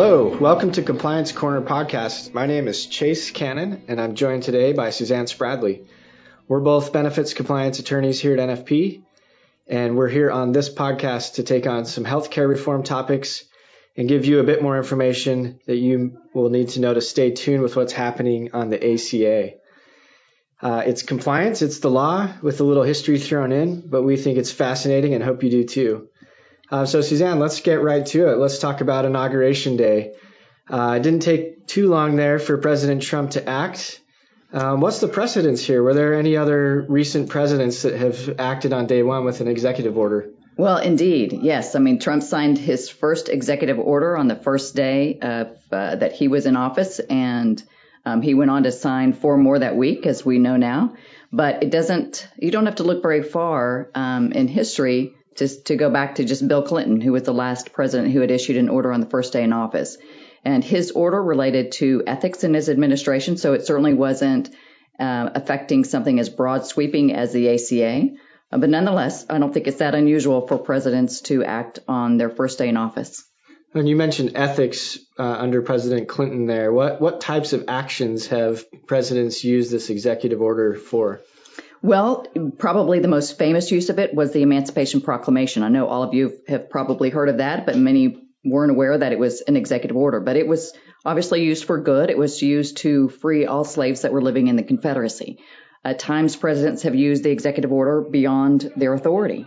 Hello, welcome to Compliance Corner Podcast. My name is Chase Cannon, and I'm joined today by Suzanne Spradley. We're both benefits compliance attorneys here at NFP, and we're here on this podcast to take on some healthcare reform topics and give you a bit more information that you will need to know to stay tuned with what's happening on the ACA. Uh, it's compliance, it's the law with a little history thrown in, but we think it's fascinating and hope you do too. Uh, so, Suzanne, let's get right to it. Let's talk about Inauguration Day. Uh, it didn't take too long there for President Trump to act. Um, what's the precedence here? Were there any other recent presidents that have acted on day one with an executive order? Well, indeed, yes. I mean, Trump signed his first executive order on the first day of, uh, that he was in office, and um, he went on to sign four more that week, as we know now. But it doesn't, you don't have to look very far um, in history to, to go back to just Bill Clinton, who was the last president who had issued an order on the first day in office. And his order related to ethics in his administration, so it certainly wasn't uh, affecting something as broad sweeping as the ACA. Uh, but nonetheless, I don't think it's that unusual for presidents to act on their first day in office. And you mentioned ethics uh, under President Clinton there. What what types of actions have presidents used this executive order for? Well, probably the most famous use of it was the Emancipation Proclamation. I know all of you have probably heard of that, but many weren't aware that it was an executive order. But it was obviously used for good. It was used to free all slaves that were living in the Confederacy. At times, presidents have used the executive order beyond their authority.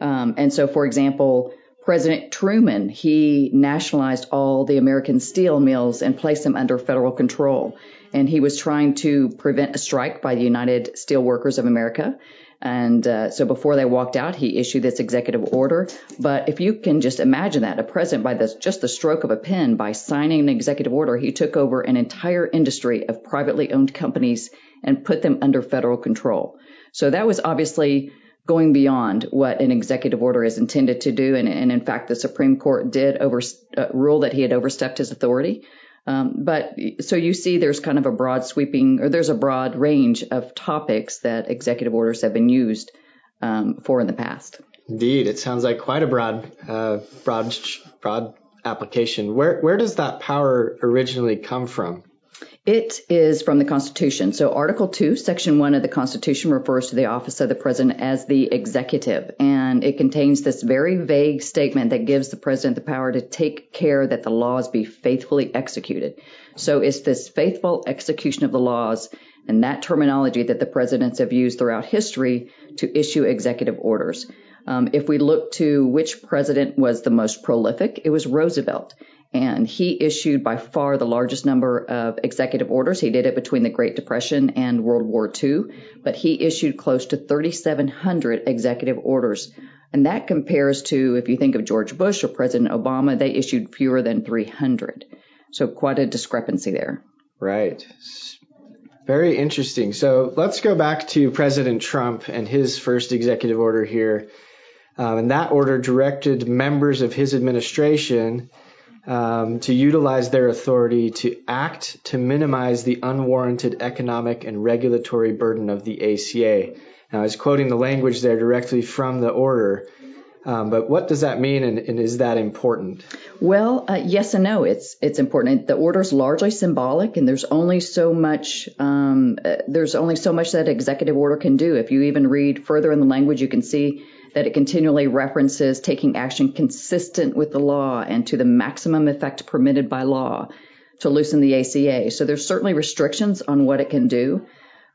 Um, and so, for example, President Truman, he nationalized all the American steel mills and placed them under federal control. And he was trying to prevent a strike by the United Steelworkers of America. And uh, so before they walked out, he issued this executive order. But if you can just imagine that, a president by just the stroke of a pen, by signing an executive order, he took over an entire industry of privately owned companies and put them under federal control. So that was obviously going beyond what an executive order is intended to do. And, and in fact, the Supreme Court did over, uh, rule that he had overstepped his authority. Um, but so you see, there's kind of a broad sweeping, or there's a broad range of topics that executive orders have been used um, for in the past. Indeed, it sounds like quite a broad, uh, broad, broad application. Where where does that power originally come from? It is from the Constitution. So Article 2, Section 1 of the Constitution refers to the office of the president as the executive. And it contains this very vague statement that gives the president the power to take care that the laws be faithfully executed. So it's this faithful execution of the laws and that terminology that the presidents have used throughout history to issue executive orders. Um, if we look to which president was the most prolific, it was Roosevelt and he issued by far the largest number of executive orders. He did it between the Great Depression and World War II, but he issued close to 3,700 executive orders. And that compares to, if you think of George Bush or President Obama, they issued fewer than 300. So quite a discrepancy there. Right. Very interesting. So let's go back to President Trump and his first executive order here. Um, and that order directed members of his administration um, to utilize their authority to act to minimize the unwarranted economic and regulatory burden of the ACA. Now, I was quoting the language there directly from the order. Um, but what does that mean, and, and is that important? Well, uh, yes and no. It's it's important. The order is largely symbolic, and there's only so much um, uh, there's only so much that executive order can do. If you even read further in the language, you can see that it continually references taking action consistent with the law and to the maximum effect permitted by law to loosen the ACA. So there's certainly restrictions on what it can do.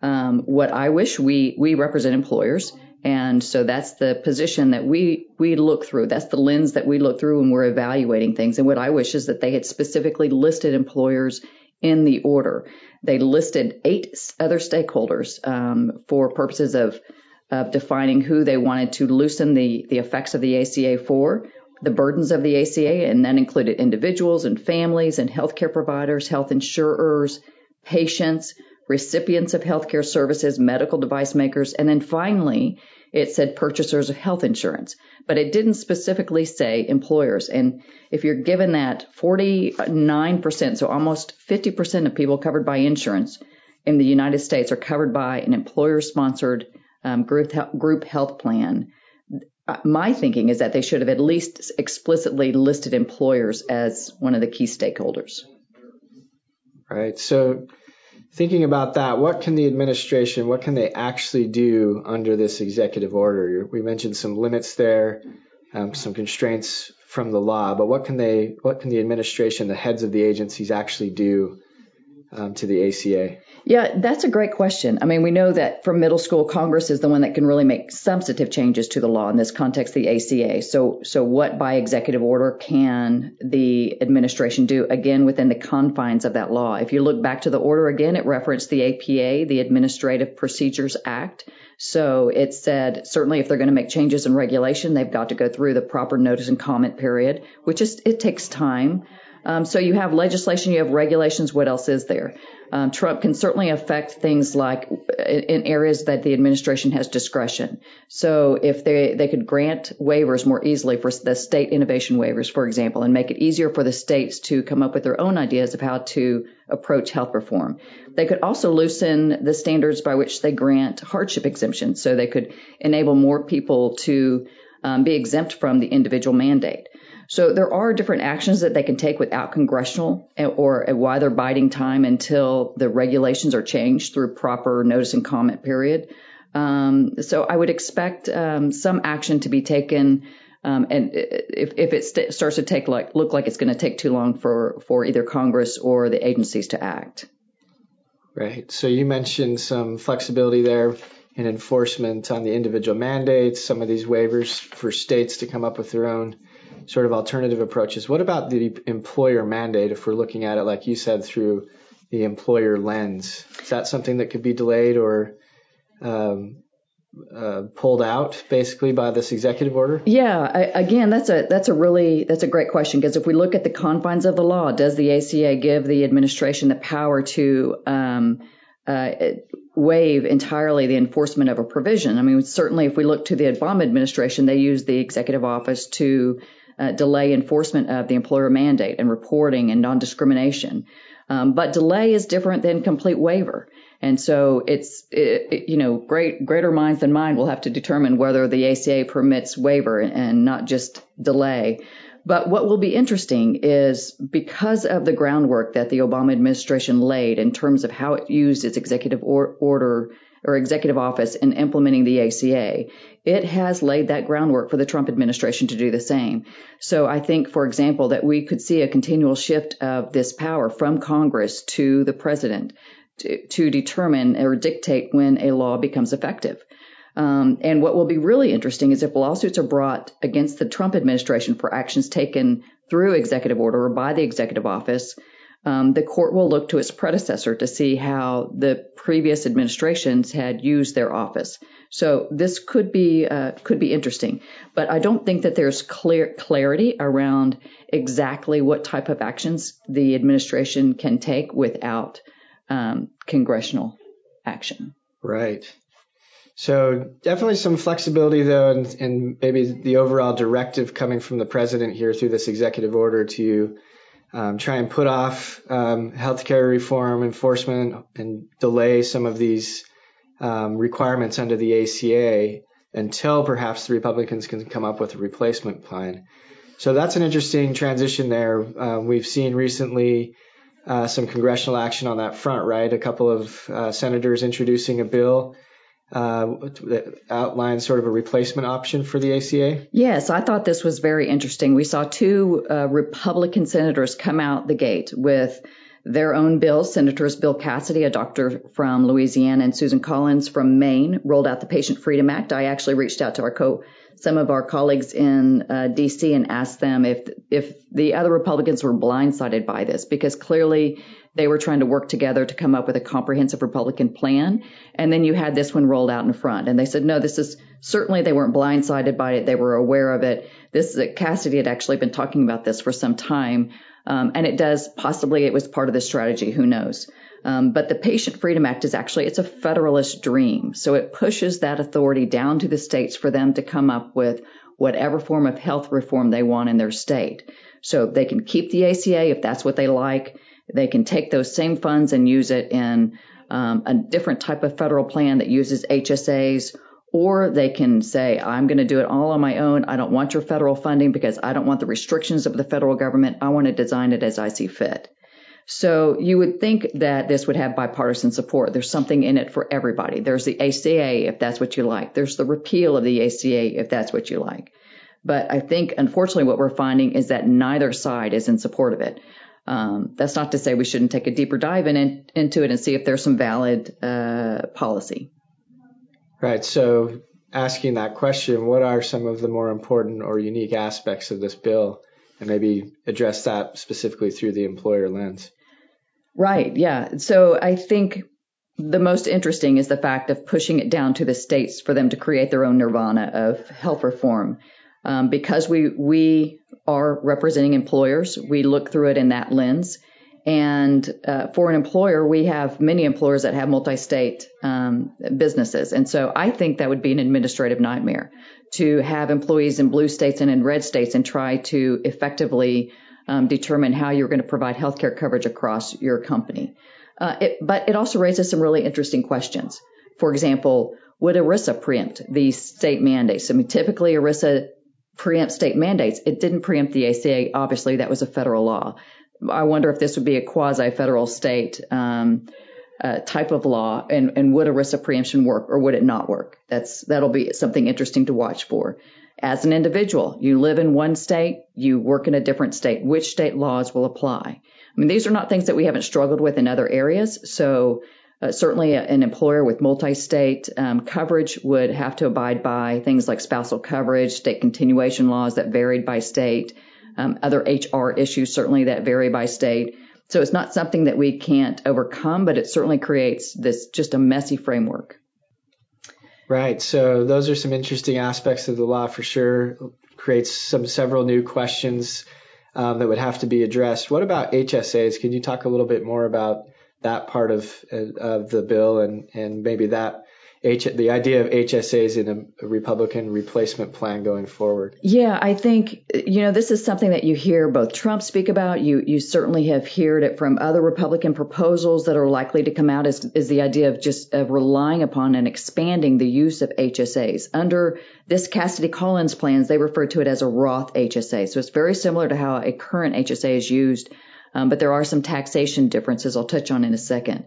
Um, what I wish we we represent employers, and so that's the position that we we look through. That's the lens that we look through when we're evaluating things. And what I wish is that they had specifically listed employers in the order. They listed eight other stakeholders um, for purposes of of defining who they wanted to loosen the, the effects of the ACA for, the burdens of the ACA, and that included individuals and families and healthcare providers, health insurers, patients, recipients of healthcare services, medical device makers, and then finally, it said purchasers of health insurance, but it didn't specifically say employers. And if you're given that 49%, so almost 50% of people covered by insurance in the United States are covered by an employer sponsored um, group, group health plan, uh, my thinking is that they should have at least explicitly listed employers as one of the key stakeholders. Right. So, thinking about that, what can the administration, what can they actually do under this executive order? We mentioned some limits there, um, some constraints from the law, but what can they, what can the administration, the heads of the agencies actually do um, to the ACA? Yeah, that's a great question. I mean, we know that from middle school, Congress is the one that can really make substantive changes to the law. In this context, the ACA. So, so what by executive order can the administration do? Again, within the confines of that law. If you look back to the order again, it referenced the APA, the Administrative Procedures Act. So it said certainly if they're going to make changes in regulation, they've got to go through the proper notice and comment period, which is it takes time. Um, so you have legislation, you have regulations. What else is there? Um, Trump can certainly affect things like in areas that the administration has discretion. So if they they could grant waivers more easily for the state innovation waivers, for example, and make it easier for the states to come up with their own ideas of how to approach health reform. They could also loosen the standards by which they grant hardship exemptions, so they could enable more people to um, be exempt from the individual mandate. So there are different actions that they can take without congressional or why they're biding time until the regulations are changed through proper notice and comment period. Um, so I would expect um, some action to be taken. Um, and if, if it st- starts to take like look like it's going to take too long for for either Congress or the agencies to act. Right. So you mentioned some flexibility there in enforcement on the individual mandates, some of these waivers for states to come up with their own sort of alternative approaches. What about the employer mandate if we're looking at it, like you said, through the employer lens? Is that something that could be delayed or um, uh, pulled out basically by this executive order? Yeah, I, again, that's a that's a really that's a great question because if we look at the confines of the law, does the ACA give the administration the power to um, uh, waive entirely the enforcement of a provision? I mean, certainly if we look to the Obama administration, they used the executive office to delay enforcement of the employer mandate and reporting and non-discrimination. Um, but delay is different than complete waiver. And so it's, it, it, you know, great, greater minds than mine will have to determine whether the ACA permits waiver and not just delay. But what will be interesting is because of the groundwork that the Obama administration laid in terms of how it used its executive or, order or executive office in implementing the ACA, it has laid that groundwork for the Trump administration to do the same. So I think, for example, that we could see a continual shift of this power from Congress to the president to, to determine or dictate when a law becomes effective. Um, and what will be really interesting is if lawsuits are brought against the Trump administration for actions taken through executive order or by the executive office, um, the court will look to its predecessor to see how the previous administrations had used their office. So this could be uh, could be interesting, but I don't think that there's clear clarity around exactly what type of actions the administration can take without um, congressional action. Right. So definitely some flexibility though, and, and maybe the overall directive coming from the president here through this executive order to um, try and put off um, healthcare reform enforcement and delay some of these um, requirements under the ACA until perhaps the Republicans can come up with a replacement plan. So that's an interesting transition there. Uh, we've seen recently uh, some congressional action on that front, right? A couple of uh, senators introducing a bill uh, outline sort of a replacement option for the ACA? Yes, I thought this was very interesting. We saw two uh, Republican senators come out the gate with their own bills. Senators Bill Cassidy, a doctor from Louisiana, and Susan Collins from Maine rolled out the Patient Freedom Act. I actually reached out to our co some of our colleagues in uh, D.C. and asked them if if the other Republicans were blindsided by this because clearly they were trying to work together to come up with a comprehensive Republican plan. And then you had this one rolled out in front. And they said, no, this is certainly they weren't blindsided by it. They were aware of it. This Cassidy had actually been talking about this for some time. Um, and it does possibly it was part of the strategy. Who knows? Um, but the Patient Freedom Act is actually it's a federalist dream. So it pushes that authority down to the states for them to come up with whatever form of health reform they want in their state. So they can keep the ACA if that's what they like. They can take those same funds and use it in um, a different type of federal plan that uses HSAs or they can say, I'm going to do it all on my own. I don't want your federal funding because I don't want the restrictions of the federal government. I want to design it as I see fit. So you would think that this would have bipartisan support. There's something in it for everybody. There's the ACA, if that's what you like. There's the repeal of the ACA, if that's what you like. But I think, unfortunately, what we're finding is that neither side is in support of it. Um, that's not to say we shouldn't take a deeper dive in, into it and see if there's some valid uh, policy. Right. So, asking that question, what are some of the more important or unique aspects of this bill? And maybe address that specifically through the employer lens. Right. Yeah. So, I think the most interesting is the fact of pushing it down to the states for them to create their own nirvana of health reform. Um, because we we are representing employers, we look through it in that lens. And uh, for an employer, we have many employers that have multi-state um, businesses, and so I think that would be an administrative nightmare to have employees in blue states and in red states and try to effectively um, determine how you're going to provide healthcare coverage across your company. Uh, it, but it also raises some really interesting questions. For example, would ERISA preempt these state mandates? I mean, typically ERISA preempt state mandates. It didn't preempt the ACA. Obviously, that was a federal law. I wonder if this would be a quasi-federal state um, uh, type of law, and, and would ERISA preemption work or would it not work? That's that'll be something interesting to watch for. As an individual, you live in one state, you work in a different state. Which state laws will apply? I mean, these are not things that we haven't struggled with in other areas. So uh, certainly, an employer with multi-state um, coverage would have to abide by things like spousal coverage, state continuation laws that varied by state, um, other HR issues certainly that vary by state. So it's not something that we can't overcome, but it certainly creates this just a messy framework. Right. So those are some interesting aspects of the law for sure. Creates some several new questions um, that would have to be addressed. What about HSAs? Could you talk a little bit more about that part of of the bill and and maybe that H, the idea of HSAs in a, Republican replacement plan going forward? Yeah, I think you know this is something that you hear both Trump speak about. You you certainly have heard it from other Republican proposals that are likely to come out. Is is the idea of just of relying upon and expanding the use of HSAs under this Cassidy Collins plans? They refer to it as a Roth HSA, so it's very similar to how a current HSA is used, but there are some taxation differences. I'll touch on in a second.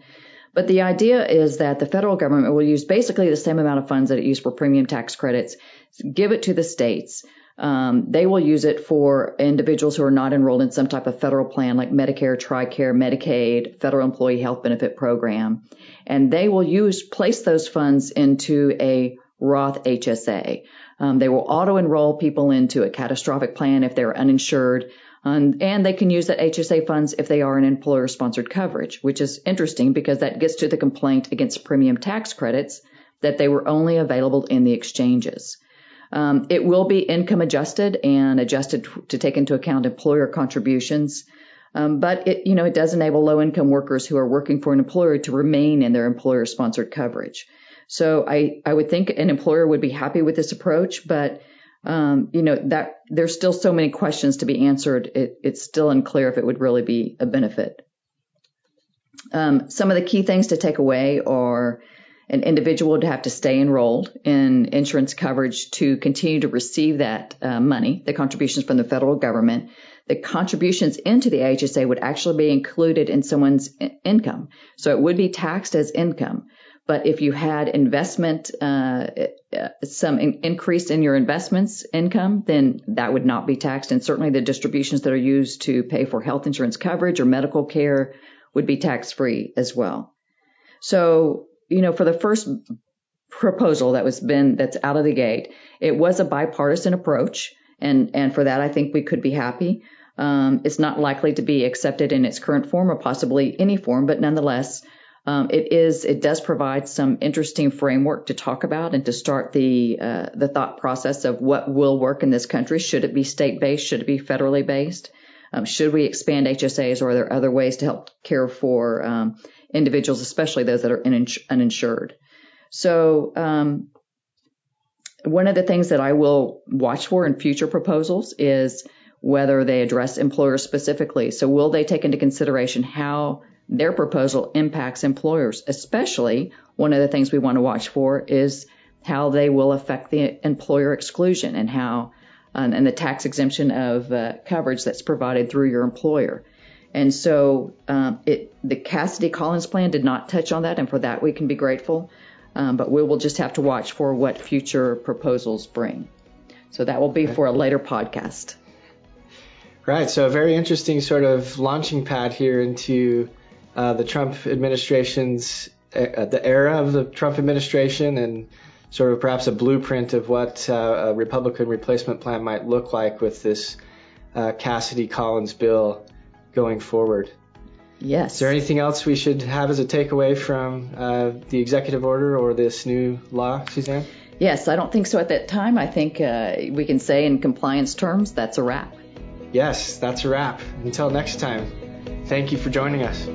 But the idea is that the federal government will use basically the same amount of funds that it used for premium tax credits, give it to the states. Um, they will use it for individuals who are not enrolled in some type of federal plan like Medicare, TRICARE, Medicaid, Federal Employee Health Benefit Program. And they will use, place those funds into a Roth HSA. Um, they will auto enroll people into a catastrophic plan if they're uninsured. Um, and they can use that HSA funds if they are an employer sponsored coverage, which is interesting because that gets to the complaint against premium tax credits that they were only available in the exchanges. Um, it will be income adjusted and adjusted to take into account employer contributions. Um, but it, you know, it does enable low income workers who are working for an employer to remain in their employer sponsored coverage. So I, I would think an employer would be happy with this approach, but um, you know that there's still so many questions to be answered. It, it's still unclear if it would really be a benefit. Um, some of the key things to take away are an individual would have to stay enrolled in insurance coverage to continue to receive that uh, money, the contributions from the federal government. The contributions into the HSA would actually be included in someone's income, so it would be taxed as income. But if you had investment, uh, uh, some in- increase in your investments income, then that would not be taxed. And certainly the distributions that are used to pay for health insurance coverage or medical care would be tax free as well. So, you know, for the first proposal that was been, that's out of the gate, it was a bipartisan approach. And, and for that, I think we could be happy. Um, it's not likely to be accepted in its current form or possibly any form, but nonetheless, um, it is it does provide some interesting framework to talk about and to start the uh, the thought process of what will work in this country. Should it be state based? Should it be federally based? Um, should we expand HSAs, or are there other ways to help care for um, individuals, especially those that are uninsured? So um, one of the things that I will watch for in future proposals is whether they address employers specifically. So will they take into consideration how their proposal impacts employers, especially one of the things we want to watch for is how they will affect the employer exclusion and how um, and the tax exemption of uh, coverage that's provided through your employer. And so um, it, the Cassidy Collins plan did not touch on that, and for that we can be grateful. Um, but we will just have to watch for what future proposals bring. So that will be for a later podcast. Right. So a very interesting sort of launching pad here into uh, the Trump administration's uh, the era of the Trump administration and sort of perhaps a blueprint of what uh, a Republican replacement plan might look like with this uh, Cassidy Collins bill going forward. Yes. Is there anything else we should have as a takeaway from uh, the executive order or this new law, Suzanne? Yes, I don't think so at that time. I think uh, we can say in compliance terms that's a wrap. Yes, that's a wrap. Until next time, thank you for joining us.